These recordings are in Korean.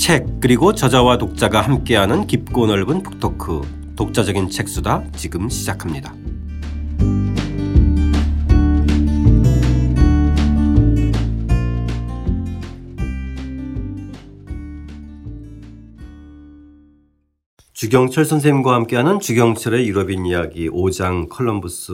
책 그리고 저자와 독자가 함께하는 깊고 넓은 북토크 독자적인 책수다 지금 시작합니다. 주경철 선생님과 함께하는 주경철의 유럽인 이야기 5장 컬럼버스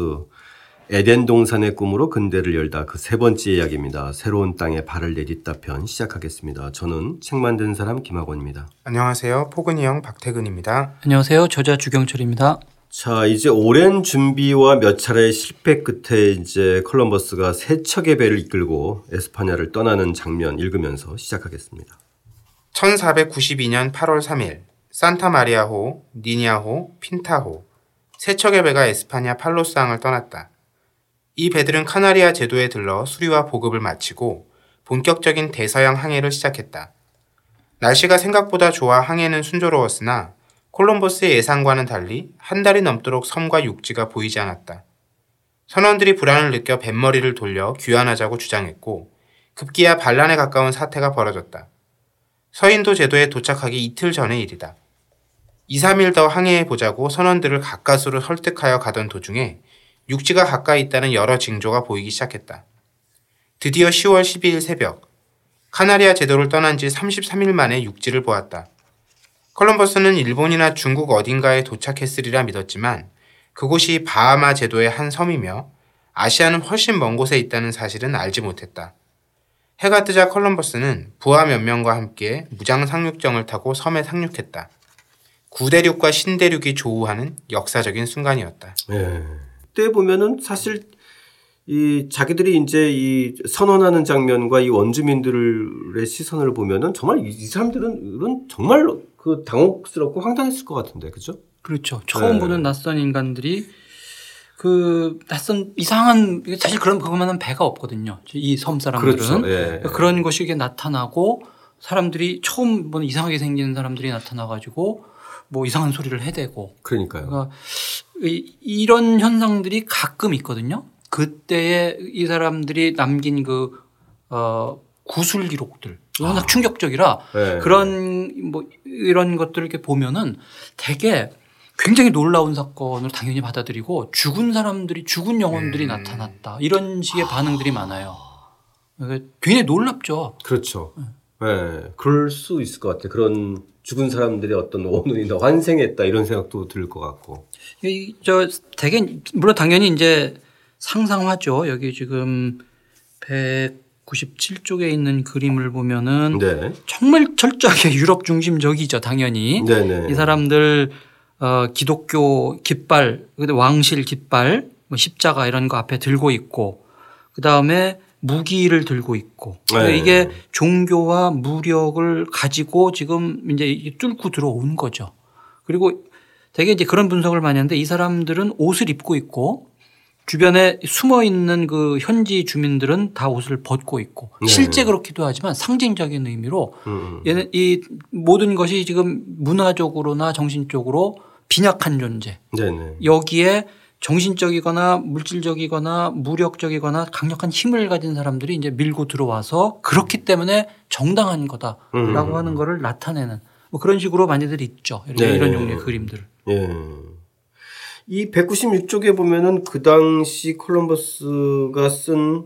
에덴 동산의 꿈으로 근대를 열다 그 세 번째 이야기입니다. 새로운 땅에 발을 내딛다 편 시작하겠습니다. 저는 책 만든 사람 김학원입니다. 안녕하세요. 포근이 형 박태근입니다. 안녕하세요. 저자 주경철입니다. 자, 이제 오랜 준비와 몇 차례의 실패 끝에 이제 컬럼버스가 세 척의 배를 이끌고 에스파냐를 떠나는 장면 읽으면서 시작하겠습니다. 1492년 8월 3일 산타 마리아호, 니냐호, 핀타호 세 척의 배가 에스파냐 팔로스항을 떠났다. 이 배들은 카나리아 제도에 들러 수리와 보급을 마치고 본격적인 대서양 항해를 시작했다. 날씨가 생각보다 좋아 항해는 순조로웠으나 콜럼버스의 예상과는 달리 한 달이 넘도록 섬과 육지가 보이지 않았다. 선원들이 불안을 느껴 뱃머리를 돌려 귀환하자고 주장했고 급기야 반란에 가까운 사태가 벌어졌다. 서인도 제도에 도착하기 이틀 전의 일이다. 2, 3일 더 항해해 보자고 선원들을 가까스로 설득하여 가던 도중에 육지가 가까이 있다는 여러 징조가 보이기 시작했다. 드디어 10월 12일 새벽, 카나리아 제도를 떠난 지 33일 만에 육지를 보았다. 컬럼버스는 일본이나 중국 어딘가에 도착했으리라 믿었지만 그곳이 바하마 제도의 한 섬이며 아시아는 훨씬 먼 곳에 있다는 사실은 알지 못했다. 해가 뜨자 컬럼버스는 부하 몇 명과 함께 무장 상륙정을 타고 섬에 상륙했다. 구대륙과 신대륙이 조우하는 역사적인 순간이었다. 예. 그때 보면은 사실 이 자기들이 이제 이 선언하는 장면과 이 원주민들의 시선을 보면은 정말 이 사람들은 정말 그 당혹스럽고 황당했을 것 같은데 그죠? 그렇죠. 처음 네. 보는 낯선 인간들이 그 낯선 이상한 사실 그런 그것만은 배가 없거든요. 이 섬 사람들은 그렇죠. 예. 그런 것이 이게 나타나고 사람들이 처음 보는 이상하게 생기는 사람들이 나타나 가지고 뭐 이상한 소리를 해대고 그러니까요. 그러니까 이런 현상들이 가끔 있거든요. 그때에 이 사람들이 남긴 그, 어, 구술 기록들. 워낙 아. 충격적이라 네. 그런 뭐 이런 것들을 이렇게 보면은 되게 굉장히 놀라운 사건을 당연히 받아들이고 죽은 사람들이 죽은 영혼들이 음. 나타났다. 이런 식의 아. 반응들이 많아요. 굉장히 놀랍죠. 그렇죠. 네. 네. 그럴 수 있을 것 같아요. 그런 죽은 사람들의 어떤 오늘이 더 환생했다 이런 생각도 들 것 같고. 저 대개 물론 당연히 이제 상상하죠. 여기 지금 197쪽에 있는 그림을 보면은 네. 정말 철저하게 유럽 중심적이죠. 당연히 네네. 이 사람들 어 기독교 깃발, 왕실 깃발, 뭐 십자가 이런 거 앞에 들고 있고 그 다음에 무기를 들고 있고 네. 이게 종교와 무력을 가지고 지금 이제 뚫고 들어온 거죠. 그리고 되게 이제 그런 분석을 많이 하는데 이 사람들은 옷을 입고 있고 주변에 숨어 있는 그 현지 주민들은 다 옷을 벗고 있고 네. 실제 그렇기도 하지만 상징적인 의미로 음. 얘는 이 모든 것이 지금 문화적으로나 정신적으로 빈약한 존재. 네네. 여기에 정신적이거나 물질적이거나 무력적이거나 강력한 힘을 가진 사람들이 이제 밀고 들어와서 그렇기 때문에 정당한 거다라고 음. 하는 거를 나타내는 뭐 그런 식으로 많이들 있죠. 네. 이런 종류의 그림들. 예. 이 196쪽에 보면은 그 당시 콜럼버스가 쓴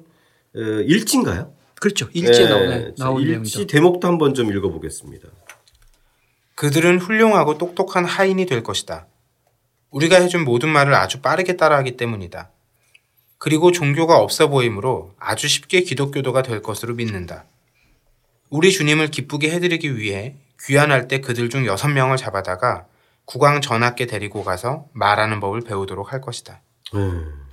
일지인가요? 그렇죠. 일지에 네. 나오는 일지 내용이죠. 대목도 한번 좀 읽어보겠습니다. 그들은 훌륭하고 똑똑한 하인이 될 것이다. 우리가 해준 모든 말을 아주 빠르게 따라하기 때문이다. 그리고 종교가 없어 보이므로 아주 쉽게 기독교도가 될 것으로 믿는다. 우리 주님을 기쁘게 해드리기 위해 귀환할 때 그들 중 여섯 명을 잡아다가 국왕 전하께 데리고 가서 말하는 법을 배우도록 할 것이다. 음.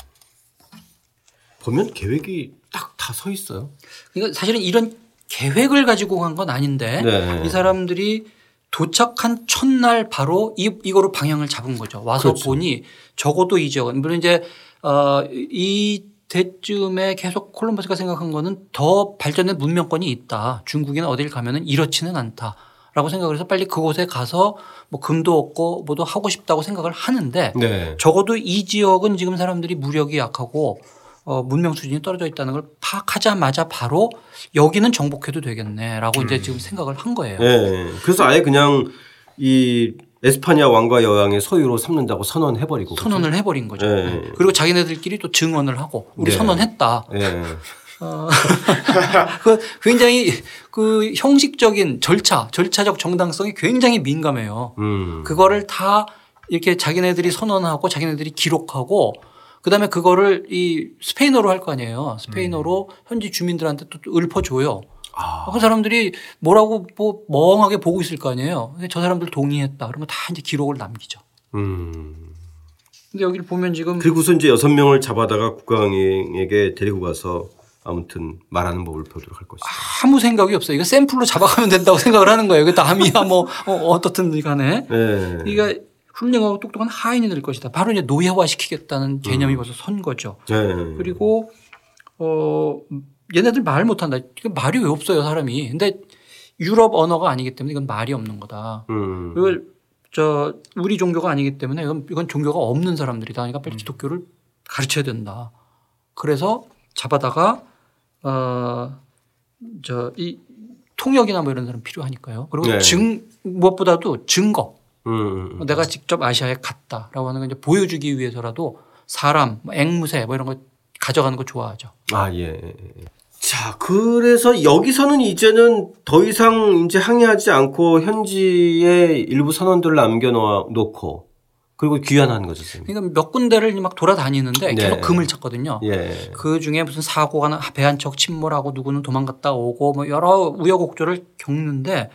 보면 계획이 딱 다 서 있어요. 그러니까 사실은 이런 계획을 가지고 간 건 아닌데 네. 이 사람들이 도착한 첫날 바로 이, 이거로 방향을 잡은 거죠. 와서 그렇죠. 보니 적어도 이 지역은 물론 이제 어, 이 때쯤에 계속 콜럼버스가 생각한 거는 더 발전된 문명권이 있다. 중국이나 어딜 가면은 이렇지는 않다. 라고 생각을 해서 빨리 그곳에 가서 뭐 금도 얻고 뭐도 하고 싶다고 생각을 하는데 네. 적어도 이 지역은 지금 사람들이 무력이 약하고 어, 문명 수준이 떨어져 있다는 걸 파악하자마자 바로 여기는 정복해도 되겠네라고 음. 이제 지금 생각을 한 거예요. 네. 그래서 아예 그냥 이 에스파냐 왕과 여왕의 소유로 삼는다고 선언해버리고 선언을 그렇죠? 해버린 거죠. 네. 그리고 자기네들끼리 또 증언을 하고 우리 네. 선언했다. 네. 어, 그 굉장히 그 형식적인 절차, 절차적 정당성이 굉장히 민감해요. 음. 그거를 다 이렇게 자기네들이 선언하고 자기네들이 기록하고 그 다음에 그거를 이 스페인어로 할 거 아니에요. 스페인어로 음. 현지 주민들한테 또 읊어줘요. 아. 그 사람들이 뭐라고 뭐 멍하게 보고 있을 거 아니에요. 저 사람들 동의했다. 그러면 다 이제 기록을 남기죠. 음. 근데 여기를 보면 지금 그리고서 이제 여섯 명을 잡아다가 국왕에게 데리고 가서 아무튼 말하는 법을 배우도록 할 것이다. 아무 생각이 없어요. 이거 샘플로 잡아가면 된다고 생각을 하는 거예요. 그 남이야 뭐 어, 떻든 간에. 네. 그러니까 훌륭하고 똑똑한 하인이 될 것이다. 바로 이제 노예화시키겠다는 개념이 음. 벌써 선 거죠. 네. 그리고 어 얘네들 말 못한다. 말이 왜 없어요 사람이. 근데 유럽 언어가 아니기 때문에 이건 말이 없는 거다. 음. 이걸 저 우리 종교가 아니기 때문에 이건, 이건 종교가 없는 사람들이다. 그러니까 빨리 음. 기독교를 가르쳐야 된다. 그래서 잡아다가 어저 이 통역이나 뭐 이런 사람 필요하니까요. 그리고 네. 증 무엇보다도 증거. 음. 내가 직접 아시아에 갔다라고 하는 건 이제 보여주기 위해서라도 사람, 뭐 앵무새 뭐 이런 거 가져가는 거 좋아하죠. 아 예. 자, 그래서 여기서는 이제는 더 이상 이제 항의하지 않고 현지에 일부 선언들을 남겨놓고 그리고 귀환하는 거죠. 선생님. 그러니까 몇 군데를 막 돌아다니는데 네. 계속 금을 찾거든요. 예. 그 중에 무슨 사고가 배한 척 침몰하고 누구는 도망갔다 오고 뭐 여러 우여곡절을 겪는데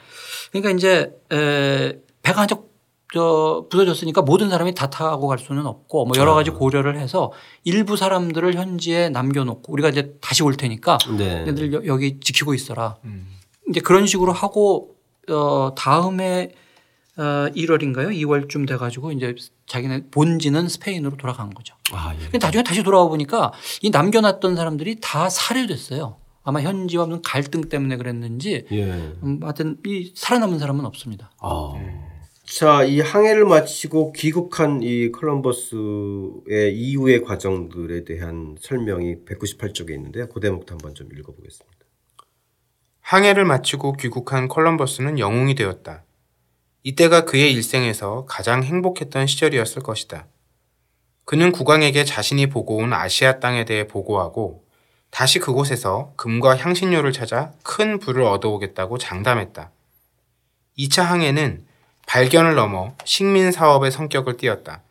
그러니까 이제 에 배가 한척 저 부서졌으니까 모든 사람이 다 타고 갈 수는 없고 뭐 여러 가지 아. 고려를 해서 일부 사람들을 현지에 남겨놓고 우리가 이제 다시 올 테니까 네. 얘들 여기 지키고 있어라. 음. 이제 그런 식으로 하고 어 다음에 어 1월인가요? 2월쯤 돼가지고 이제 자기네 본지는 스페인으로 돌아간 거죠. 아, 예. 나중에 다시 돌아와 보니까 이 남겨놨던 사람들이 다 살해됐어요. 아마 현지와 무슨 갈등 때문에 그랬는지 예. 음, 하여튼 이 살아남은 사람은 없습니다. 아. 네. 자, 이 항해를 마치고 귀국한 이 컬럼버스의 이후의 과정들에 대한 설명이 198쪽에 있는데요. 그 대목도 한번 좀 읽어보겠습니다. 항해를 마치고 귀국한 컬럼버스는 영웅이 되었다. 이때가 그의 일생에서 가장 행복했던 시절이었을 것이다. 그는 국왕에게 자신이 보고 온 아시아 땅에 대해 보고하고 다시 그곳에서 금과 향신료를 찾아 큰 부를 얻어오겠다고 장담했다. 2차 항해는 발견을 넘어 식민 사업의 성격을 띠었다.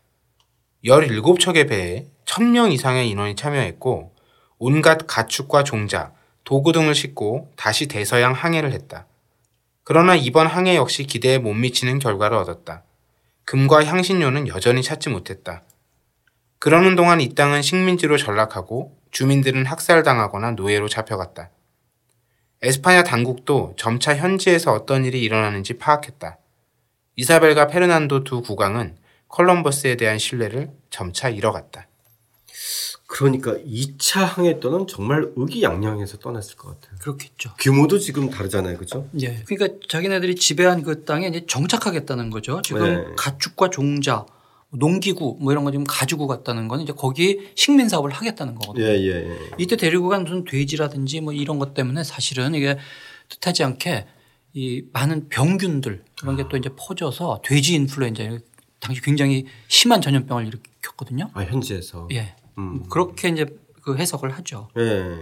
17척의 배에 1000명 이상의 인원이 참여했고 온갖 가축과 종자, 도구 등을 싣고 다시 대서양 항해를 했다. 그러나 이번 항해 역시 기대에 못 미치는 결과를 얻었다. 금과 향신료는 여전히 찾지 못했다. 그러는 동안 이 땅은 식민지로 전락하고 주민들은 학살당하거나 노예로 잡혀갔다. 에스파냐 당국도 점차 현지에서 어떤 일이 일어나는지 파악했다. 이사벨과 페르난도 두 국왕은 컬럼버스에 대한 신뢰를 점차 잃어갔다. 그러니까 2차 항해 떠는 정말 의기양양해서 떠났을 것 같아요. 그렇겠죠. 규모도 지금 다르잖아요. 그죠? 예. 그러니까 자기네들이 지배한 그 땅에 이제 정착하겠다는 거죠. 지금 네. 가축과 종자, 농기구 뭐 이런 거 지금 가지고 갔다는 건 이제 거기 식민 사업을 하겠다는 거거든요. 예, 예, 예. 이때 데리고 간 무슨 돼지라든지 뭐 이런 것 때문에 사실은 이게 뜻하지 않게 이 많은 병균들 그런 게 또 이제 퍼져서 돼지 인플루엔자 당시 굉장히 심한 전염병을 일으켰거든요. 아 현지에서. 예. 음. 그렇게 이제 그 해석을 하죠. 예.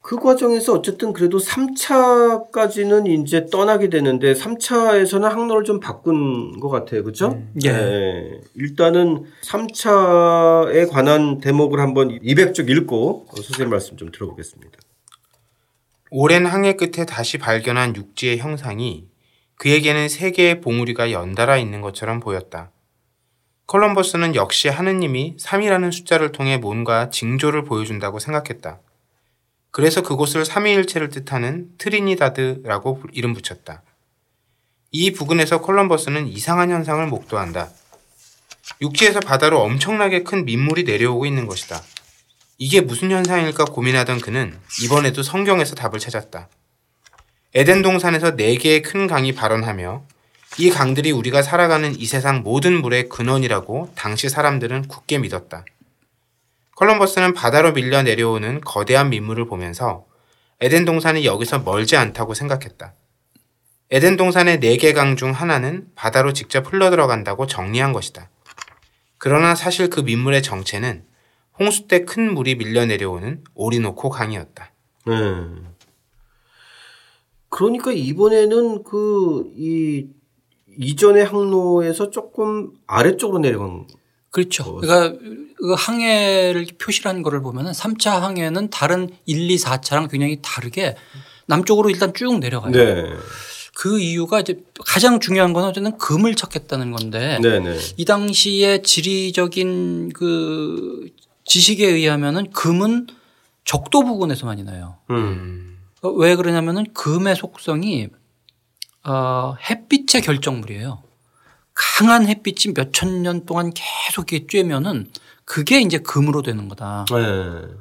그 과정에서 어쨌든 그래도 3차까지는 이제 떠나게 되는데 3차에서는 항로를 좀 바꾼 것 같아요. 그죠? 음. 예. 예. 일단은 3차에 관한 대목을 한번 200쪽 읽고 선생님 말씀 좀 들어보겠습니다. 오랜 항해 끝에 다시 발견한 육지의 형상이 그에게는 세 개의 봉우리가 연달아 있는 것처럼 보였다. 컬럼버스는 역시 하느님이 3이라는 숫자를 통해 뭔가 징조를 보여준다고 생각했다. 그래서 그곳을 삼위일체를 뜻하는 트리니다드라고 이름 붙였다. 이 부근에서 컬럼버스는 이상한 현상을 목도한다. 육지에서 바다로 엄청나게 큰 민물이 내려오고 있는 것이다. 이게 무슨 현상일까 고민하던 그는 이번에도 성경에서 답을 찾았다. 에덴 동산에서 네 개의 큰 강이 발원하며 이 강들이 우리가 살아가는 이 세상 모든 물의 근원이라고 당시 사람들은 굳게 믿었다. 콜럼버스는 바다로 밀려 내려오는 거대한 민물을 보면서 에덴 동산이 여기서 멀지 않다고 생각했다. 에덴 동산의 네 개 강 중 하나는 바다로 직접 흘러 들어간다고 정리한 것이다. 그러나 사실 그 민물의 정체는 홍수 때 큰 물이 밀려 내려오는 오리노코 강이었다. 네. 그러니까 이번에는 그 이 이전의 항로에서 조금 아래쪽으로 내려간 그렇죠. 그러니까 그 항해를 표시한 거를 보면은 3차 항해는 다른 1, 2, 4차랑 굉장히 다르게 남쪽으로 일단 쭉 내려가요. 네. 그 이유가 이제 가장 중요한 건 어쨌든 금을 찾겠다는 건데 네네. 이 당시에 지리적인 그 지식에 의하면은 금은 적도 부근에서 많이 나요. 음. 왜 그러냐면은 금의 속성이 어, 햇빛의 결정물이에요. 강한 햇빛이 몇 천 년 동안 계속 이렇게 쬐면은 그게 이제 금으로 되는 거다. 네.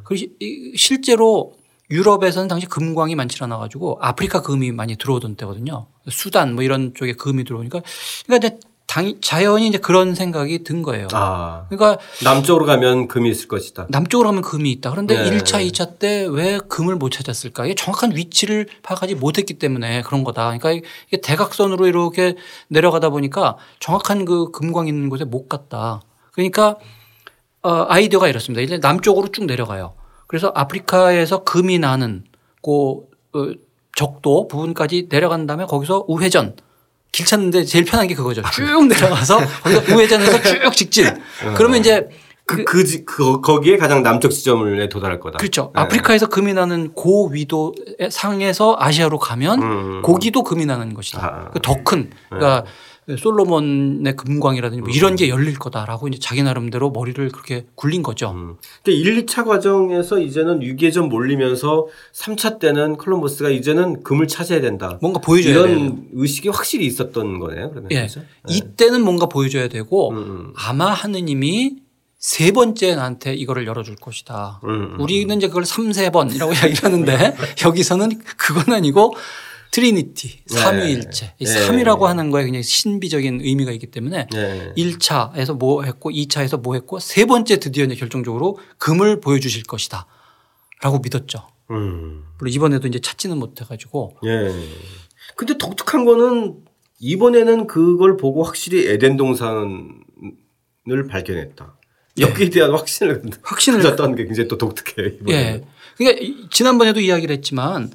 그리고 실제로 유럽에서는 당시 금광이 많지 않아 가지고 아프리카 금이 많이 들어오던 때거든요. 수단 뭐 이런 쪽에 금이 들어오니까 그러니까 당, 자연히 이제 그런 생각이 든 거예요. 아, 그러니까 남쪽으로 가면 금이 있을 것이다. 남쪽으로 가면 금이 있다. 그런데 네. 1차, 2차 때 왜 금을 못 찾았을까? 이게 정확한 위치를 파악하지 못했기 때문에 그런 거다. 그러니까 이게 대각선으로 이렇게 내려가다 보니까 정확한 그 금광 있는 곳에 못 갔다. 그러니까 어, 아이디어가 이렇습니다. 이제 남쪽으로 쭉 내려가요. 그래서 아프리카에서 금이 나는 그 어, 적도 부분까지 내려간 다음에 거기서 우회전 길 찾는데 제일 편한 게 그거죠. 쭉 내려가서 거기서 우회전해서 쭉 직진. 그러면 이제 그, 그, 그, 그, 거기에 가장 남쪽 지점에 도달할 거다. 그렇죠. 네. 아프리카에서 금이 나는 고위도 상에서 아시아로 가면 음. 고기도 금이 나는 것이다. 아. 그더 큰. 그러니까 네. 솔로몬의 금광이라든지 뭐 이런 게 열릴 거다라고 이제 자기 나름대로 머리를 그렇게 굴린 거죠. 음. 근데 1, 2차 과정에서 이제는 유계점 몰리면서 3차 때는 콜럼버스가 이제는 금을 찾아야 된다. 뭔가 보여줘야 이런 돼요. 의식이 확실히 있었던 거네요. 그러면 예. 그렇죠? 네. 이때는 뭔가 보여줘야 되고 음, 음. 아마 하느님이 세 번째 나한테 이거를 열어줄 것이다. 음, 음, 우리는 이제 그걸 3, 세번이라고 이야기를 하는데 여기서는 그건 아니고 Trinity, 삼위일체. 네. 삼위라고 하는 거에 굉장히 신비적인 의미가 있기 때문에 네. 1차에서 뭐 했고 2차에서 뭐 했고 세 번째 드디어 이제 결정적으로 금을 보여주실 것이다. 라고 믿었죠. 음. 물론 이번에도 이제 찾지는 못해 가지고. 예. 근데 독특한 거는 이번에는 그걸 보고 확실히 에덴 동산을 발견했다. 예. 여기에 대한 확신을 확신을 가졌다는 게 굉장히 또 독특해. 이번에. 예. 그러니까 지난번에도 이야기를 했지만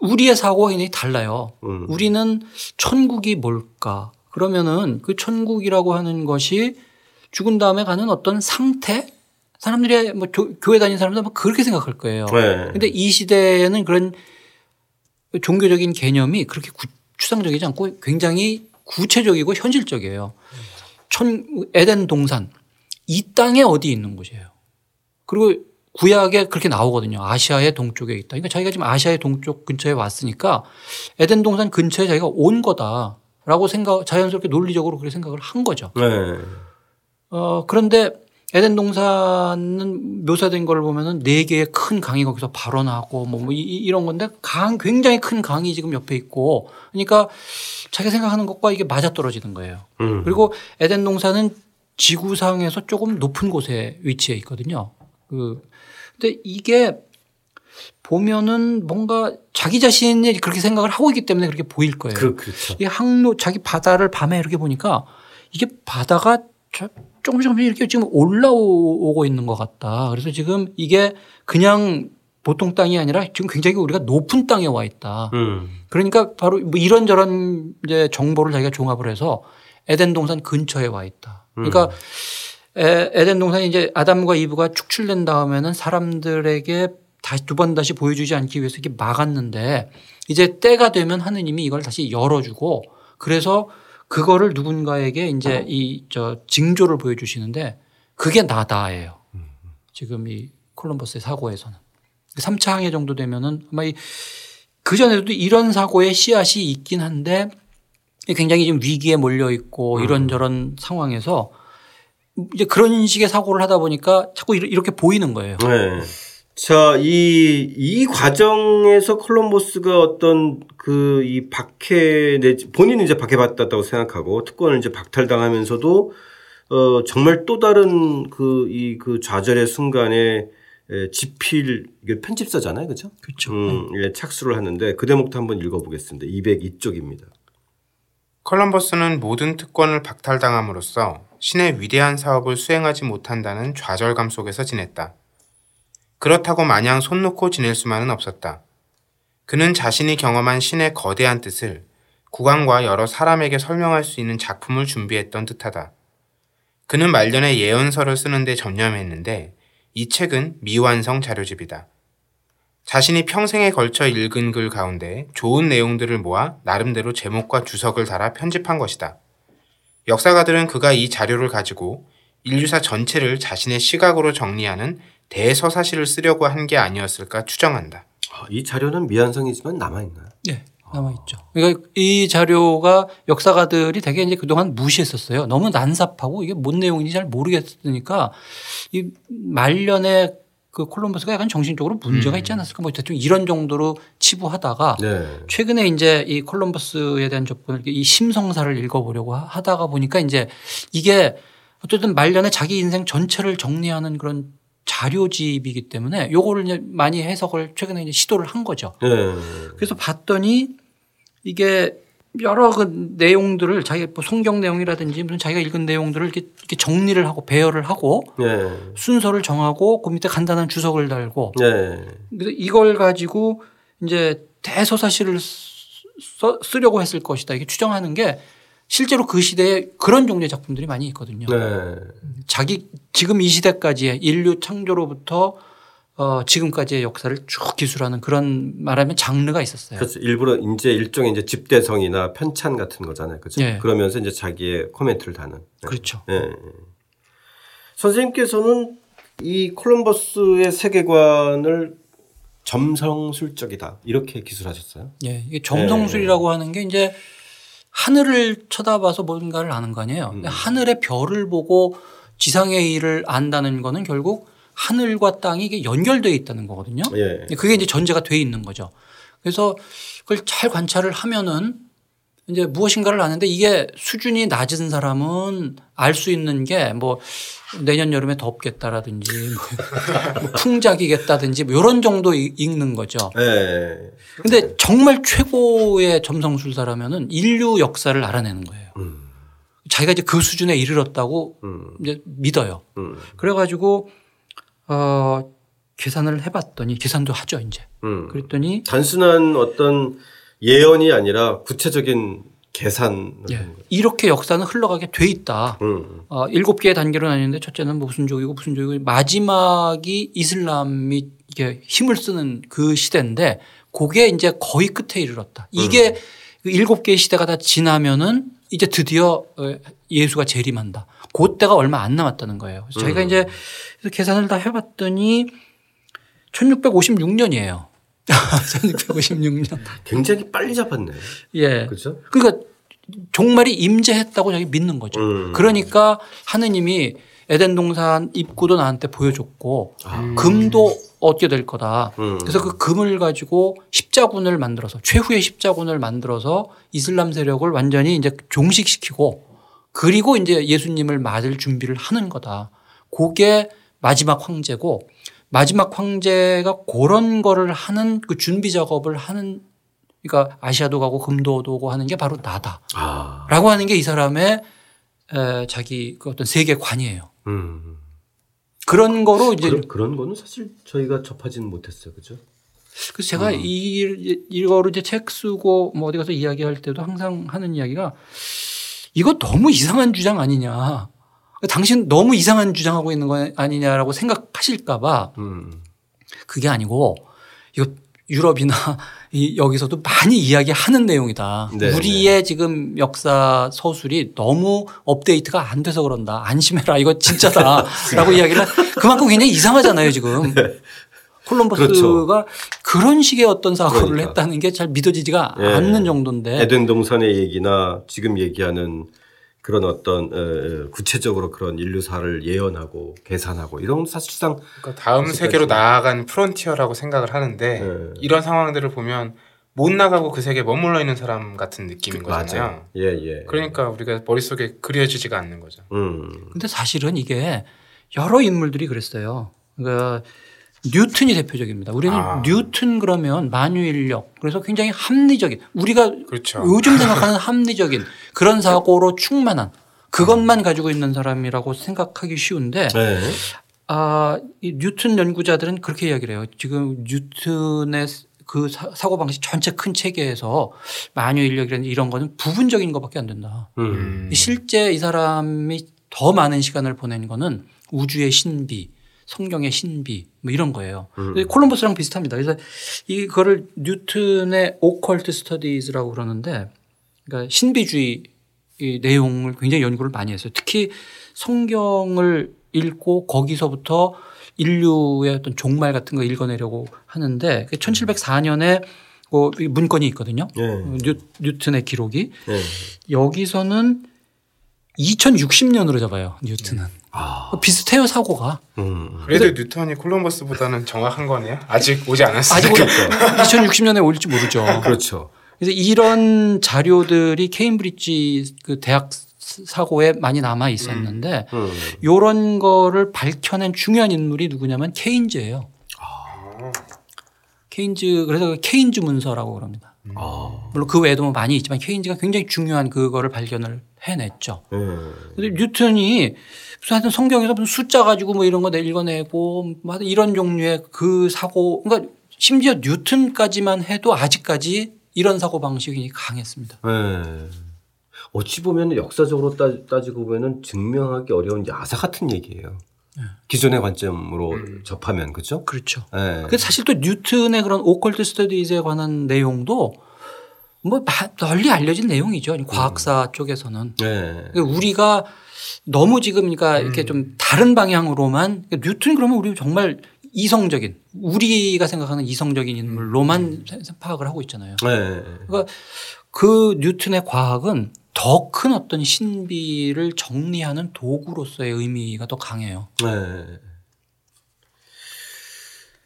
우리의 사고가 굉장히 달라요. 음. 우리는 천국이 뭘까? 그러면은 그 천국이라고 하는 것이 죽은 다음에 가는 어떤 상태? 사람들이 뭐 교 회 다니는 사람들 은 그렇게 생각할 거예요. 네. 근데 이 시대에는 그런 종교적인 개념이 그렇게 구, 추상적이지 않고 굉장히 구체적이고 현실적이에요. 천, 에덴 동산. 이 땅에 어디 있는 곳이에요. 그리고 구약에 그렇게 나오거든요. 아시아의 동쪽에 있다. 그러니까 자기가 지금 아시아의 동쪽 근처에 왔으니까 에덴 동산 근처에 자기가 온 거다라고 생각, 자연스럽게 논리적으로 그렇게 생각을 한 거죠. 네. 어, 그런데 에덴 동산은 묘사된 걸 보면은 네 개의 큰 강이 거기서 발원하고 뭐, 뭐 이, 런 건데 강 굉장히 큰 강이 지금 옆에 있고 그러니까 자기가 생각하는 것과 이게 맞아 떨어지는 거예요. 음. 그리고 에덴 동산은 지구상에서 조금 높은 곳에 위치해 있거든요. 그 근데 이게 보면은 뭔가 자기 자신이 그렇게 생각을 하고 있기 때문에 그렇게 보일 거예요. 그, 그렇죠. 이 항로 자기 바다를 밤에 이렇게 보니까 이게 바다가 조금 조금 이렇게 지금 올라오고 있는 것 같다. 그래서 지금 이게 그냥 보통 땅이 아니라 지금 굉장히 우리가 높은 땅에 와 있다. 음. 그러니까 바로 뭐 이런저런 이제 정보를 자기가 종합을 해서 에덴 동산 근처에 와 있다. 그러니까 음. 에덴 동산이 이제 아담과 이브가 축출된 다음에는 사람들에게 다시 두 번 다시 보여주지 않기 위해서 이렇게 막았는데 이제 때가 되면 하느님이 이걸 다시 열어주고 그래서 그거를 누군가에게 이제 이 저 징조를 보여주시는데 그게 나다예요. 지금 이 콜럼버스의 사고에서는. 3차 항해 정도 되면은 아마 그 전에도 이런 사고의 씨앗이 있긴 한데 굉장히 좀 위기에 몰려 있고 이런저런 상황에서 이제 그런 식의 사고를 하다 보니까 자꾸 이렇게 보이는 거예요. 네. 자, 이, 이 과정에서 콜럼버스가 어떤 그 이 박해, 본인은 이제 박해받았다고 생각하고 특권을 이제 박탈당하면서도 어, 정말 또 다른 그, 이, 그 좌절의 순간에 에, 지필, 이게 편집사잖아요. 그죠? 그렇죠. 음, 예, 착수를 하는데 그 대목도 한번 읽어보겠습니다. 202쪽입니다. 컬럼버스는 모든 특권을 박탈당함으로써 신의 위대한 사업을 수행하지 못한다는 좌절감 속에서 지냈다. 그렇다고 마냥 손 놓고 지낼 수만은 없었다. 그는 자신이 경험한 신의 거대한 뜻을 국왕과 여러 사람에게 설명할 수 있는 작품을 준비했던 듯하다. 그는 말년에 예언서를 쓰는데 전념했는데 이 책은 미완성 자료집이다. 자신이 평생에 걸쳐 읽은 글 가운데 좋은 내용들을 모아 나름대로 제목과 주석을 달아 편집한 것이다. 역사가들은 그가 이 자료를 가지고 인류사 전체를 자신의 시각으로 정리하는 대서사시를 쓰려고 한 게 아니었을까 추정한다. 아, 이 자료는 미완성이지만 남아있나요? 네. 남아있죠. 그러니까 이 자료가 역사가들이 되게 이제 그동안 무시했었어요. 너무 난삽하고 이게 뭔 내용인지 잘 모르겠으니까 이 말년에 그 콜럼버스가 약간 정신적으로 문제가 음. 있지 않았을까 뭐 대충 이런 정도로 치부하다가 네. 최근에 이제 이 콜럼버스에 대한 접근을 이 심성사를 읽어보려고 하다가 보니까 이제 이게 어쨌든 말년에 자기 인생 전체를 정리하는 그런 자료집이기 때문에 요거를 이제 많이 해석을 최근에 이제 시도를 한 거죠. 네. 그래서 봤더니 이게 여러 그 내용들을 자기 뭐 성경 내용이라든지 무슨 자기가 읽은 내용들을 이렇게, 이렇게 정리를 하고 배열을 하고 네. 순서를 정하고 그 밑에 간단한 주석을 달고 네. 그래서 이걸 가지고 이제 대서사시를 써, 쓰려고 했을 것이다 이게 추정하는 게 실제로 그 시대에 그런 종류의 작품들이 많이 있거든요. 네. 자기 지금 이 시대까지의 인류 창조로부터 어, 지금까지의 역사를 쭉 기술하는 그런 말하면 장르가 있었어요. 그렇죠. 일부러 이제 일종의 이제 집대성이나 편찬 같은 거잖아요. 그렇죠. 네. 그러면서 이제 자기의 코멘트를 다는. 네. 그렇죠. 네. 선생님께서는 이 콜럼버스의 세계관을 점성술적이다 이렇게 기술하셨어요? 예, 이게 점성술이라고 네. 하는 게 이제 하늘을 쳐다봐서 뭔가를 아는 거 아니에요. 음. 하늘의 별을 보고 지상의 일을 안다는 거는 결국 하늘과 땅이 이게 연결되어 있다는 거거든요. 예. 그게 이제 전제가 돼 있는 거죠. 그래서 그걸 잘 관찰을 하면은 이제 무엇인가를 아는데 이게 수준이 낮은 사람은 알 수 있는 게 뭐 내년 여름에 덥겠다라든지 뭐 풍작이겠다든지 뭐 이런 정도 읽는 거죠. 네. 근데 정말 최고의 점성술사라면은 인류 역사를 알아내는 거예요. 음. 자기가 이제 그 수준에 이르렀다고 음. 이제 믿어요. 음. 그래가지고 어 계산을 해봤더니 계산도 하죠 이제. 음. 그랬더니 단순한 어떤 예언이 아니라 구체적인 계산. 예. 이렇게 역사는 흘러가게 돼 있다. 음. 어, 일곱 개의 단계로 나뉘는데 첫째는 뭐 무슨 족이고 무슨 족이고 마지막이 이슬람이 이게 힘을 쓰는 그 시대인데 그게 이제 거의 끝에 이르렀다. 이게 음. 일곱 개의 시대가 다 지나면은 이제 드디어 어, 예수가 재림한다. 그때가 얼마 안 남았다는 거예요. 그래서 저희가 음. 이제 계산을 다 해봤더니 1656년이에요. 1656년. 굉장히 빨리 잡았네. 예. 그렇죠? 그러니까 종말이 임재했다고 자기 믿는 거죠. 음. 그러니까 하느님이 에덴 동산 입구도 나한테 보여줬고 아. 금도 얻게 될 거다. 음. 그래서 그 금을 가지고 십자군을 만들어서 최후의 십자군을 만들어서 이슬람 세력을 완전히 이제 종식시키고 그리고 이제 예수님을 맞을 준비를 하는 거다. 그게 마지막 황제고 마지막 황제가 그런 거를 하는 그 준비 작업을 하는 그러니까 아시아도 가고 금도도 오고 하는 게 바로 나다라고 아. 하는 게 이 사람의 에, 자기 그 어떤 세계관이에요. 음. 그런 거로 이제 그런, 그런 거는 사실 저희가 접하지는 못했어요, 그죠? 그래서 제가 음. 이 이거로 이제 책 쓰고 뭐 어디 가서 이야기할 때도 항상 하는 이야기가 이거 너무 이상한 주장 아니냐. 당신 너무 이상한 주장하고 있는 거 아니냐라고 생각하실까봐 음. 그게 아니고 이거 유럽이나 이 여기서도 많이 이야기하는 내용이다. 네 우리의 네. 지금 역사 서술이 너무 업데이트가 안 돼서 그런다. 안심해라. 이거 진짜다라고 이야기를 그만큼 굉장히 이상하잖아요 지금. 네. 콜럼버스가 그렇죠. 그런 식의 어떤 사고를 그러니까. 했다는 게 잘 믿어지지가 네. 않는 정도인데. 에덴 동산의 얘기나 지금 얘기하는 그런 어떤 구체적으로 그런 인류사를 예언하고 계산하고 이런 사실상 그러니까 다음 세계로 나아간 프론티어라고 생각을 하는데 네. 이런 상황들을 보면 못 나가고 그 세계에 머물러 있는 사람 같은 느낌인 그, 거잖아요. 맞아요. 예, 예. 그러니까 우리가 머릿속에 그려지지가 않는 거죠. 음. 근데 사실은 이게 여러 인물들이 그랬어요. 그러니까 뉴튼이 대표적입니다. 우리는 아. 뉴튼 그러면 만유인력 그래서 굉장히 합리적인 우리가 그렇죠. 요즘 생각하는 합리적인 그런 사고로 충만한 그것만 가지고 있는 사람이라고 생각하기 쉬운데 네. 아, 이 뉴튼 연구자들은 그렇게 이야기를 해요. 지금 뉴튼의 그 사고 방식 전체 큰 체계에서 만유 인력이라는 이런 거는 부분적인 것밖에 안 된다. 음. 실제 이 사람이 더 많은 시간을 보낸 거는 우주의 신비, 성경의 신비 뭐 이런 거예요. 음. 콜럼버스랑 비슷합니다. 그래서 이거를 뉴튼의 오컬트 스터디즈라고 그러는데 그러니까 신비주의 이 내용을 굉장히 연구를 많이 했어요. 특히 성경을 읽고 거기서부터 인류의 어떤 종말 같은 거 읽어내려고 하는데 1704년에 그 문건이 있거든요. 네. 뉴튼의 기록이 네. 여기서는 2060년으로 잡아요. 뉴튼은. 아. 비슷해요 사고가. 음. 그래도 뉴턴이 콜럼버스보다는 정확한 거네요. 아직 오지 않았어요. 아직 2060년에 올지 모르죠. 그렇죠. 그래서 이런 자료들이 케임브리지 그 대학 사고에 많이 남아 있었는데 음. 음. 이런 거를 밝혀낸 중요한 인물이 누구냐면 케인즈예요. 아. 케인즈 그래서 케인즈 문서라고 그럽니다. 아. 물론 그 외에도 뭐 많이 있지만 케인즈가 굉장히 중요한 그거를 발견을 해냈죠. 음. 근데 뉴턴이 무슨 하여튼 성경에서 무슨 숫자 가지고 뭐 이런 거 읽어내고 뭐 이런 종류의 그 사고 그러니까 심지어 뉴턴까지만 해도 아직까지 이런 사고 방식이 강했습니다. 네. 어찌 보면 역사적으로 따, 지고 보면은 증명하기 어려운 야사 같은 얘기예요. 네. 기존의 관점으로 음. 접하면 그렇죠? 그렇죠. 네. 그 사실 또 뉴튼의 그런 오컬트 스터디즈에 관한 내용도 뭐 널리 알려진 내용이죠. 과학사 음. 쪽에서는 네. 그러니까 우리가 너무 지금 그러니까 음. 이렇게 좀 다른 방향으로만 그러니까 뉴튼 그러면 우리 정말 이성적인 우리가 생각하는 이성적인 인물로만 음. 파악을 하고 있잖아요. 네. 그러니까 그 뉴튼의 과학은 더 큰 어떤 신비를 정리하는 도구로서의 의미가 더 강해요. 네.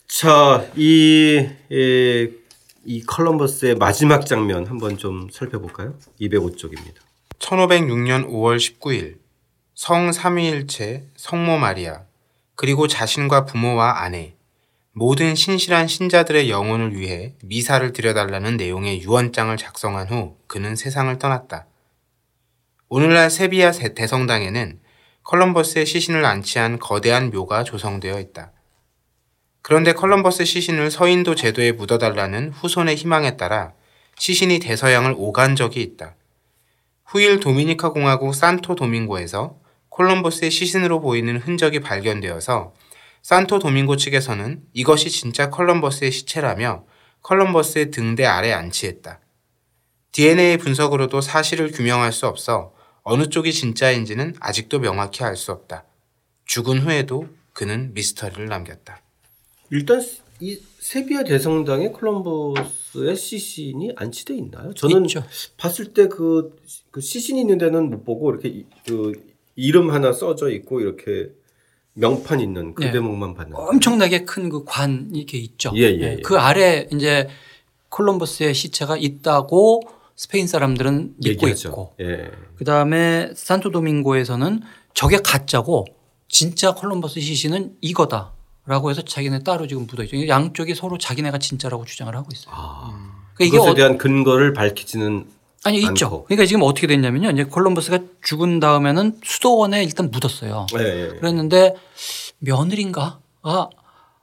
자, 이, 이, 이 컬럼버스의 마지막 장면 한번 좀 살펴볼까요? 205쪽입니다. 1506년 5월 19일 성 삼위일체 성모 마리아 그리고 자신과 부모와 아내 모든 신실한 신자들의 영혼을 위해 미사를 드려달라는 내용의 유언장을 작성한 후 그는 세상을 떠났다. 오늘날 세비야 대성당에는 컬럼버스의 시신을 안치한 거대한 묘가 조성되어 있다. 그런데 컬럼버스 시신을 서인도 제도에 묻어달라는 후손의 희망에 따라 시신이 대서양을 오간 적이 있다. 후일 도미니카 공화국 산토 도밍고에서 콜럼버스의 시신으로 보이는 흔적이 발견되어서 산토 도밍고 측에서는 이것이 진짜 컬럼버스의 시체라며 컬럼버스의 등대 아래 안치했다. DNA 분석으로도 사실을 규명할 수 없어 어느 쪽이 진짜인지는 아직도 명확히 알 수 없다. 죽은 후에도 그는 미스터리를 남겼다. 일단 이 세비야 대성당에 콜럼버스의 시신이 안치돼 있나요? 저는 있죠. 봤을 때그 그 시신 있는 데는 못 보고 이렇게 그 이름 하나 써져 있고 이렇게 명판 있는 그 네. 대목만 봤는데 엄청나게 큰 그 관 이렇게 있죠. 예, 예, 네. 예. 그 아래 이제 콜럼버스의 시체가 있다고 스페인 사람들은 믿고 얘기하죠. 있고 예. 그 다음에 산토도밍고에서는 저게 가짜고 진짜 콜럼버스 시신은 이거다라고 해서 자기네 따로 지금 묻어 있죠. 양쪽이 서로 자기네가 진짜라고 주장을 하고 있어요. 아. 그러니까 이게 에어 대한 근거를 밝히지는 아니 많고. 있죠. 그러니까 지금 어떻게 됐냐면요. 이제 콜럼버스가 죽은 다음에는 수도원에 일단 묻었어요. 네, 네. 그랬는데 며느리인가? 아,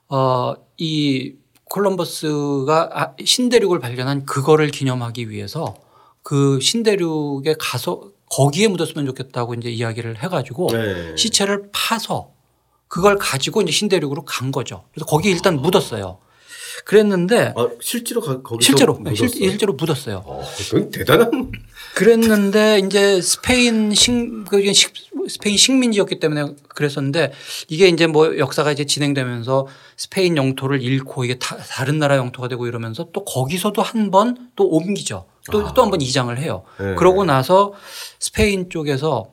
어, 이 콜럼버스가 아, 신대륙을 발견한 그거를 기념하기 위해서 그 신대륙에 가서 거기에 묻었으면 좋겠다고 이제 이야기를 해가지고 네. 시체를 파서 그걸 가지고 이제 신대륙으로 간 거죠. 그래서 거기에 일단 아. 묻었어요. 그랬는데 아, 실제로 가, 거기서 실제로 네, 묻었어요? 실, 제로 묻었어요. 어, 대단한. 그랬는데 이제 스페인 식 그게 스페인 식민지였기 때문에 그랬었는데 이게 이제 뭐 역사가 이제 진행되면서 스페인 영토를 잃고 이게 다, 다른 나라 영토가 되고 이러면서 또 거기서도 한 번 또 옮기죠. 또 또 한번 이장을 해요. 네. 그러고 나서 스페인 쪽에서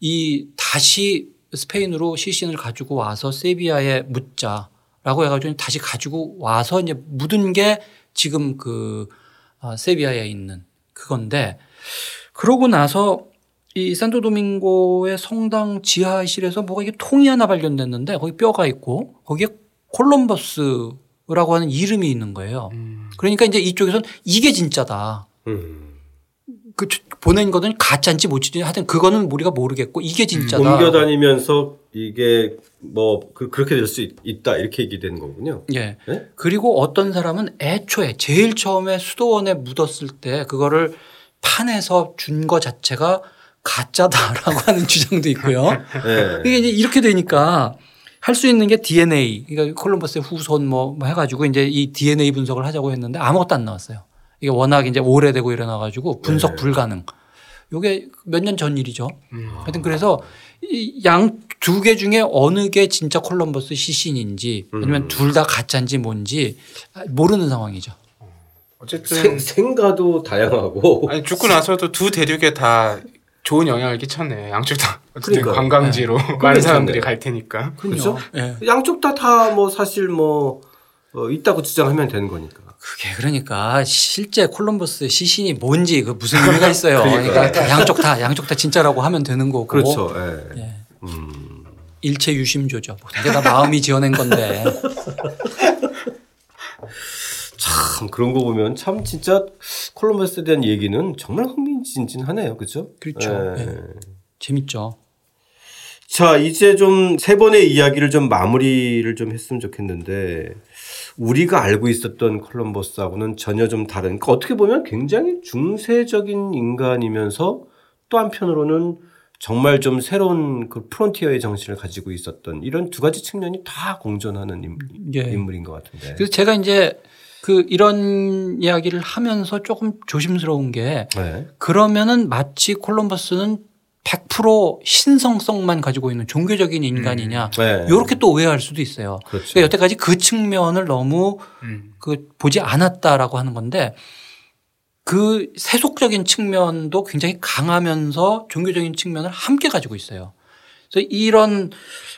이 다시 스페인으로 시신을 가지고 와서 세비야에 묻자. 라고 해가지고 다시 가지고 와서 이제 묻은 게 지금 그 어, 세비야에 있는 그건데 그러고 나서 이 산토도밍고의 성당 지하실에서 뭐가 이게 통이 하나 발견됐는데 거기 뼈가 있고 거기에 콜럼버스라고 하는 이름이 있는 거예요. 음. 그러니까 이제 이쪽에서는 이게 진짜다. 음. 그 보낸 거는 가짜인지 뭐지 하여튼 그거는 우리가 모르겠고 이게 진짜다. 옮겨 다니면서 이게 뭐 그, 그렇게 될 수 있다 이렇게 얘기되는 거군요. 예. 네? 그리고 어떤 사람은 애초에 제일 처음에 수도원에 묻었을 때 그거를 판에서 준 거 자체가 가짜다라고 하는 주장도 있고요. 네. 이게 이제 이렇게 되니까 할 수 있는 게 DNA. 그러니까 콜럼버스의 후손 뭐, 뭐 해가지고 이제 이 DNA 분석을 하자고 했는데 아무것도 안 나왔어요. 이게 워낙 이제 오래되고 일어나가지고 분석 네. 불가능. 요게 몇 년 전 일이죠. 음. 하여튼 그래서 양두 개 중에 어느 게 진짜 콜럼버스 시신인지 아니면 음. 둘다 가짜인지 뭔지 모르는 상황이죠. 어쨌든 생, 가도 다양하고 아니 죽고 나서도 두 대륙에 다 좋은 영향을 끼쳤네. 양쪽 다 그러니까. 관광지로 네. 많은 사람들이 갈 테니까. 그렇죠. 네. 양쪽 다 다 뭐 사실 뭐 어, 있다고 주장하면 되는 거니까. 그게 그러니까 실제 콜럼버스의 시신이 뭔지 그 무슨 의미가 있어요. 그러니까 양쪽 다 양쪽 다 진짜라고 하면 되는 거고. 그렇죠. 예. 예. 음. 일체 유심조죠. 이게 다 마음이 지어낸 건데. 참 그런 거 보면 참 진짜 콜럼버스에 대한 얘기는 정말 흥미진진하네요. 그렇죠? 그렇죠. 예. 네. 재밌죠. 자, 이제 좀 세 번의 이야기를 좀 마무리를 좀 했으면 좋겠는데 우리가 알고 있었던 콜럼버스하고는 전혀 좀 다른 그러니까 어떻게 보면 굉장히 중세적인 인간이면서 또 한편으로는 정말 좀 새로운 그 프론티어의 정신을 가지고 있었던 이런 두 가지 측면이 다 공존하는 인, 예. 물인 것 같은데. 그래서 제가 이제 그 이런 이야기를 하면서 조금 조심스러운 게 네. 그러면은 마치 콜럼버스는 100% 신성성만 가지고 있는 종교적인 인간이냐 음. 네. 이렇게 또 오해할 수도 있어요. 그렇죠. 그러니까 여태까지 그 측면을 너무 음. 그 보지 않았다라고 하는 건데 그 세속적인 측면도 굉장히 강하면서 종교적인 측면을 함께 가지고 있어요. 그래서 이런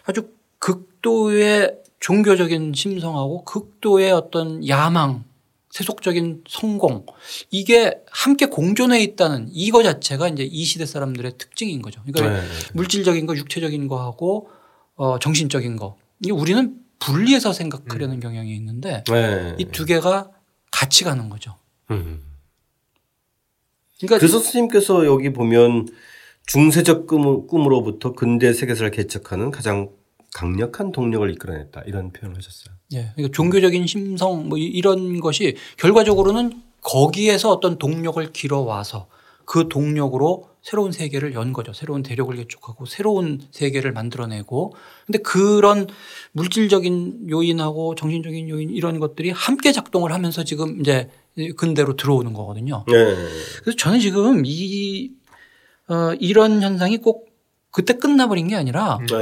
아주 극도의 종교적인 심성하고 극도의 어떤 야망 세속적인 성공 이게 함께 공존해 있다는 이거 자체가 이제 이 시대 사람들의 특징인 거죠. 그러니까 네. 물질적인 거, 육체적인 거하고 어 정신적인 거. 이게 우리는 분리해서 생각하려는 음. 경향이 있는데 네. 이두 개가 같이 가는 거죠. 음. 그러니까 그래서 스님께서 여기 보면 중세적 꿈 으로부터 근대 세계사를 개척하는 가장 강력한 동력을 이끌어냈다 이런 표현을 하셨어요. 예. 그러니까 종교적인 심성 뭐 이런 것이 결과적으로는 거기에서 어떤 동력을 길어와서 그 동력으로 새로운 세계를 연 거죠. 새로운 대륙을 개척하고 새로운 세계를 만들어내고 근데 그런 물질적인 요인하고 정신적인 요인 이런 것들이 함께 작동을 하면서 지금 이제 근대로 들어오는 거거든요. 네. 그래서 저는 지금 이 어, 이런 현상이 꼭 그때 끝나버린 게 아니라 네.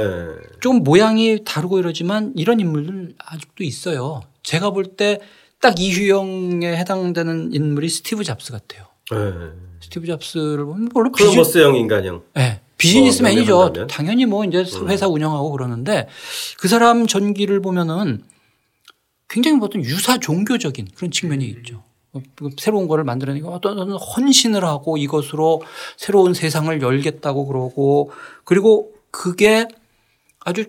좀 모양이 다르고 이러지만 이런 인물들 아직도 있어요. 제가 볼 때 딱 이휴영에 해당되는 인물이 스티브 잡스 같아요. 네. 스티브 잡스를 보면 물론 콜럼버스형 인간형. 네. 비즈니스맨이죠. 어, 당연히 뭐 이제 음. 회사 운영하고 그러는데 그 사람 전기를 보면은 굉장히 어떤 유사 종교적인 그런 측면이 있죠. 새로운 거를 만들어내고 어떤 헌신을 하고 이것으로 새로운 세상을 열겠다고 그러고 그리고 그게 아주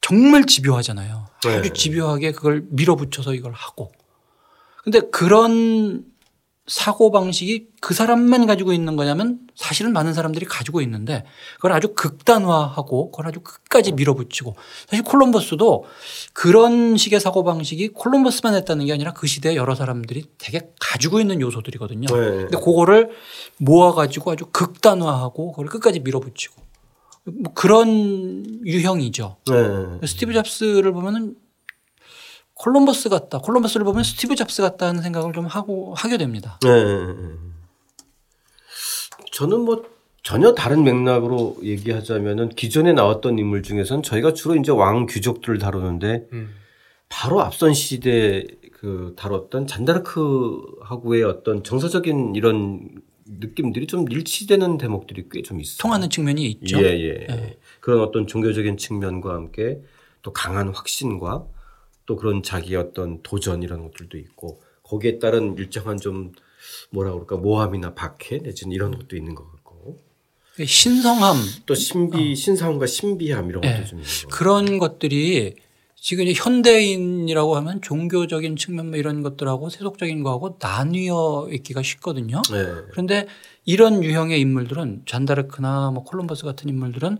정말 집요하잖아요. 네. 아주 집요하게 그걸 밀어붙여서 이걸 하고. 근데 그런 사고 방식이 그 사람만 가지고 있는 거냐면 사실은 많은 사람들이 가지고 있는데 그걸 아주 극단화하고 그걸 아주 끝까지 밀어붙이고 사실 콜럼버스도 그런 식의 사고 방식이 콜럼버스만 했다는 게 아니라 그 시대에 여러 사람들이 되게 가지고 있는 요소들이거든요. 네. 근데 그거를 모아가지고 아주 극단화하고 그걸 끝까지 밀어붙이고 뭐 그런 유형이죠. 네. 스티브 잡스를 보면은 콜럼버스 같다. 콜럼버스를 보면 스티브 잡스 같다 는 생각을 좀 하고 하게 됩니다. 네. 저는 뭐 전혀 다른 맥락으로 얘기하자면은 기존에 나왔던 인물 중에서는 저희가 주로 이제 왕 귀족들을 다루는데 음. 바로 앞선 시대 그 다뤘던 잔다르크하고의 어떤 정서적인 이런 느낌들이 좀 일치되는 대목들이 꽤 좀 있어요. 통하는 측면이 있죠. 예, 예. 예. 그런 어떤 종교적인 측면과 함께 또 강한 확신과 또 그런 자기 어떤 도전 이런 것들도 있고 거기에 따른 일정한 좀 뭐라 그럴까 모함이나 박해 내지는 이런 것도 있는 것 같고 신성함 또 신비 어. 신성함과 신비함 이런 것도 네. 좀 있는 것 그런 것들이 지금 이제 현대인이라고 하면 종교적인 측면 뭐 이런 것들하고 세속적인 거하고 나뉘어 있기가 쉽거든요. 네. 그런데 이런 유형의 인물들은 잔다르크나 뭐 콜럼버스 같은 인물들은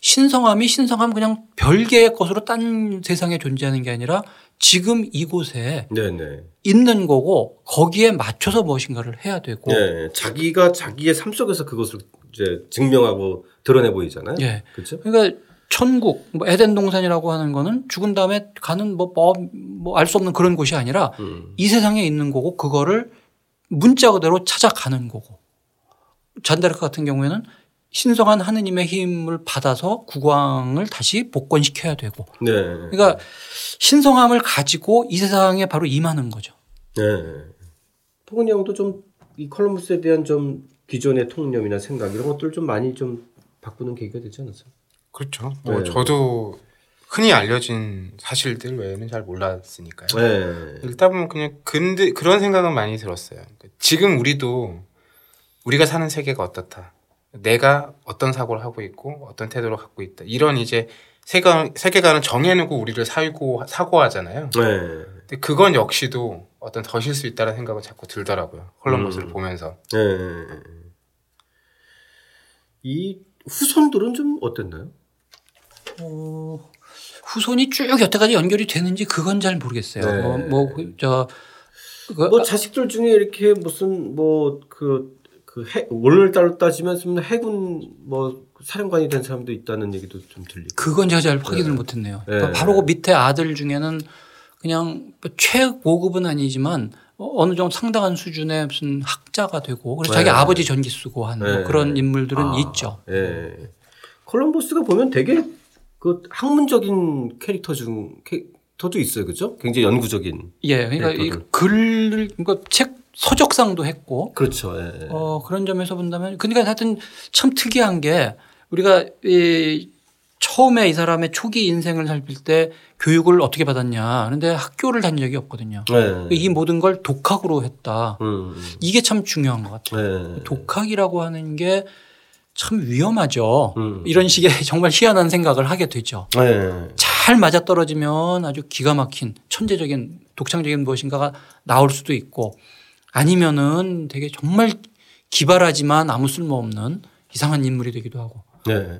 신성함이 신성함 그냥 별개의 것으로 딴 세상에 존재하는 게 아니라 지금 이곳에 네네. 있는 거고 거기에 맞춰서 무엇인가를 해야 되고 네. 자기가 자기의 삶 속에서 그것을 이제 증명하고 드러내 보이잖아요. 네. 그렇죠. 그러니까 천국, 뭐 에덴 동산이라고 하는 거는 죽은 다음에 가는 뭐뭐 알 수 없는 그런 곳이 아니라 음. 이 세상에 있는 거고 그거를 문자 그대로 찾아가는 거고 잔다르크 같은 경우에는 신성한 하느님의 힘을 받아서 국왕을 다시 복권시켜야 되고. 네. 그러니까 신성함을 가지고 이 세상에 바로 임하는 거죠. 네. 포근이 형도 좀 이 컬럼버스에 대한 좀 기존의 통념이나 생각 이런 것들 좀 많이 좀 바꾸는 계기가 되지 않았어요? 그렇죠. 뭐 네. 저도 흔히 알려진 사실들 외에는 잘 몰랐으니까요. 네. 읽다 보면 그냥 근데 그런 생각은 많이 들었어요. 지금 우리도 우리가 사는 세계가 어떻다. 내가 어떤 사고를 하고 있고 어떤 태도를 갖고 있다. 이런 이제 세계관, 세계관을 정해놓고 우리를 살고 사고하잖아요. 네. 근데 그건 역시도 어떤 덫일 수 있다는 생각은 자꾸 들더라고요. 콜럼버스를 음. 보면서. 네. 이 후손들은 좀 어땠나요? 어, 후손이 쭉 여태까지 연결이 되는지 그건 잘 모르겠어요. 네. 뭐, 뭐, 그, 저, 그, 뭐 자식들 중에 이렇게 무슨 뭐 그 그 해, 오늘따로 따지면 해군 뭐 사령관이 된 사람도 있다는 얘기도 좀 들리고. 그건 제가 잘 확인을 네. 못 했네요. 네. 바로 그 밑에 아들 중에는 그냥 뭐 최고급은 아니지만 어느 정도 상당한 수준의 무슨 학자가 되고 그래서 네. 자기 아버지 전기 쓰고 하는 뭐 네. 그런 인물들은 아, 있죠. 네. 콜럼버스가 보면 되게 그 학문적인 캐릭터 중 캐릭터도 있어요, 그죠? 굉장히 연구적인. 예, 그러니까 이 글을 그러니까 책 서적상도 했고. 그렇죠. 예, 예. 어, 그런 점에서 본다면 그러니까 하여튼 참 특이한 게 우리가 이 처음에 이 사람의 초기 인생을 살필 때 교육을 어떻게 받았냐. 그런데 학교를 다닌 적이 없거든요. 네. 이 모든 걸 독학으로 했다. 음, 음. 이게 참 중요한 것 같아요. 네. 독학이라고 하는 게 참 위험하죠. 음. 이런 식의 정말 희한한 생각을 하게 되죠. 네. 잘 맞아 떨어지면 아주 기가 막힌 천재적인 독창적인 무엇인가가 나올 수도 있고 아니면은 되게 정말 기발하지만 아무 쓸모 없는 이상한 인물이 되기도 하고. 네.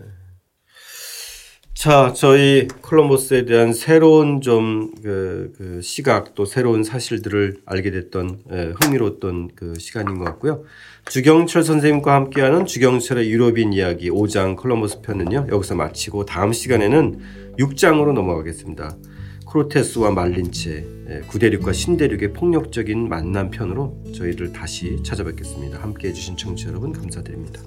자, 저희 콜럼버스에 대한 새로운 좀 그, 그 시각 또 새로운 사실들을 알게 됐던 예, 흥미로웠던 그 시간인 것 같고요. 주경철 선생님과 함께하는 주경철의 유럽인 이야기 5장 콜럼버스 편은요 여기서 마치고 다음 시간에는 6장으로 넘어가겠습니다. 크로테스와 말린체 예, 구대륙과 신대륙의 폭력적인 만남 편으로 저희를 다시 찾아뵙겠습니다. 함께 해 주신 청취 자 여러분 감사드립니다.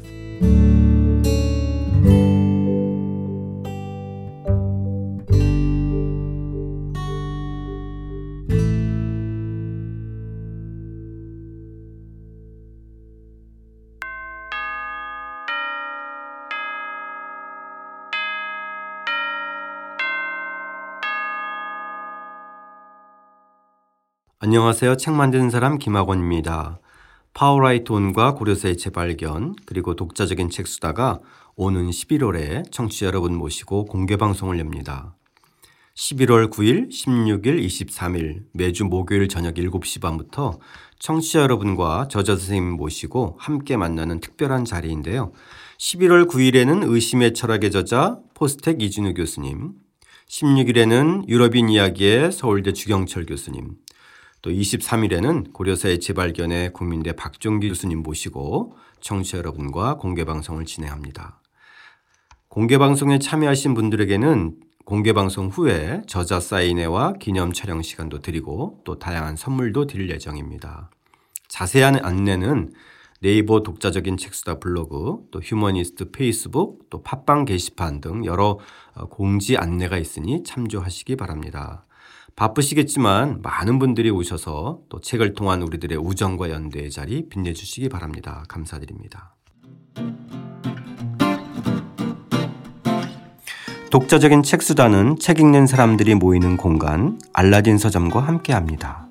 안녕하세요. 책 만드는 사람 김학원입니다. 파워라이터 온과 고려사의 재발견 그리고 독자적인 책 수다가 오는 11월에 청취자 여러분 모시고 공개 방송을 엽니다. 11월 9일, 16일, 23일 매주 목요일 저녁 7시 반부터 청취자 여러분과 저자 선생님 모시고 함께 만나는 특별한 자리인데요. 11월 9일에는 의심의 철학의 저자 포스텍 이진우 교수님, 16일에는 유럽인 이야기의 서울대 주경철 교수님, 또 23일에는 고려사의 재발견에 국민대 박종기 교수님 모시고 청취자 여러분과 공개 방송을 진행합니다. 공개 방송에 참여하신 분들에게는 공개 방송 후에 저자 사인회와 기념 촬영 시간도 드리고 또 다양한 선물도 드릴 예정입니다. 자세한 안내는 네이버 독자적인 책수다 블로그, 또 휴머니스트 페이스북, 또 팟빵 게시판 등 여러 공지 안내가 있으니 참조하시기 바랍니다. 바쁘시겠지만 많은 분들이 오셔서 또 책을 통한 우리들의 우정과 연대의 자리 빛내주시기 바랍니다. 감사드립니다. 독자적인 책수단은 책 읽는 사람들이 모이는 공간 알라딘 서점과 함께합니다.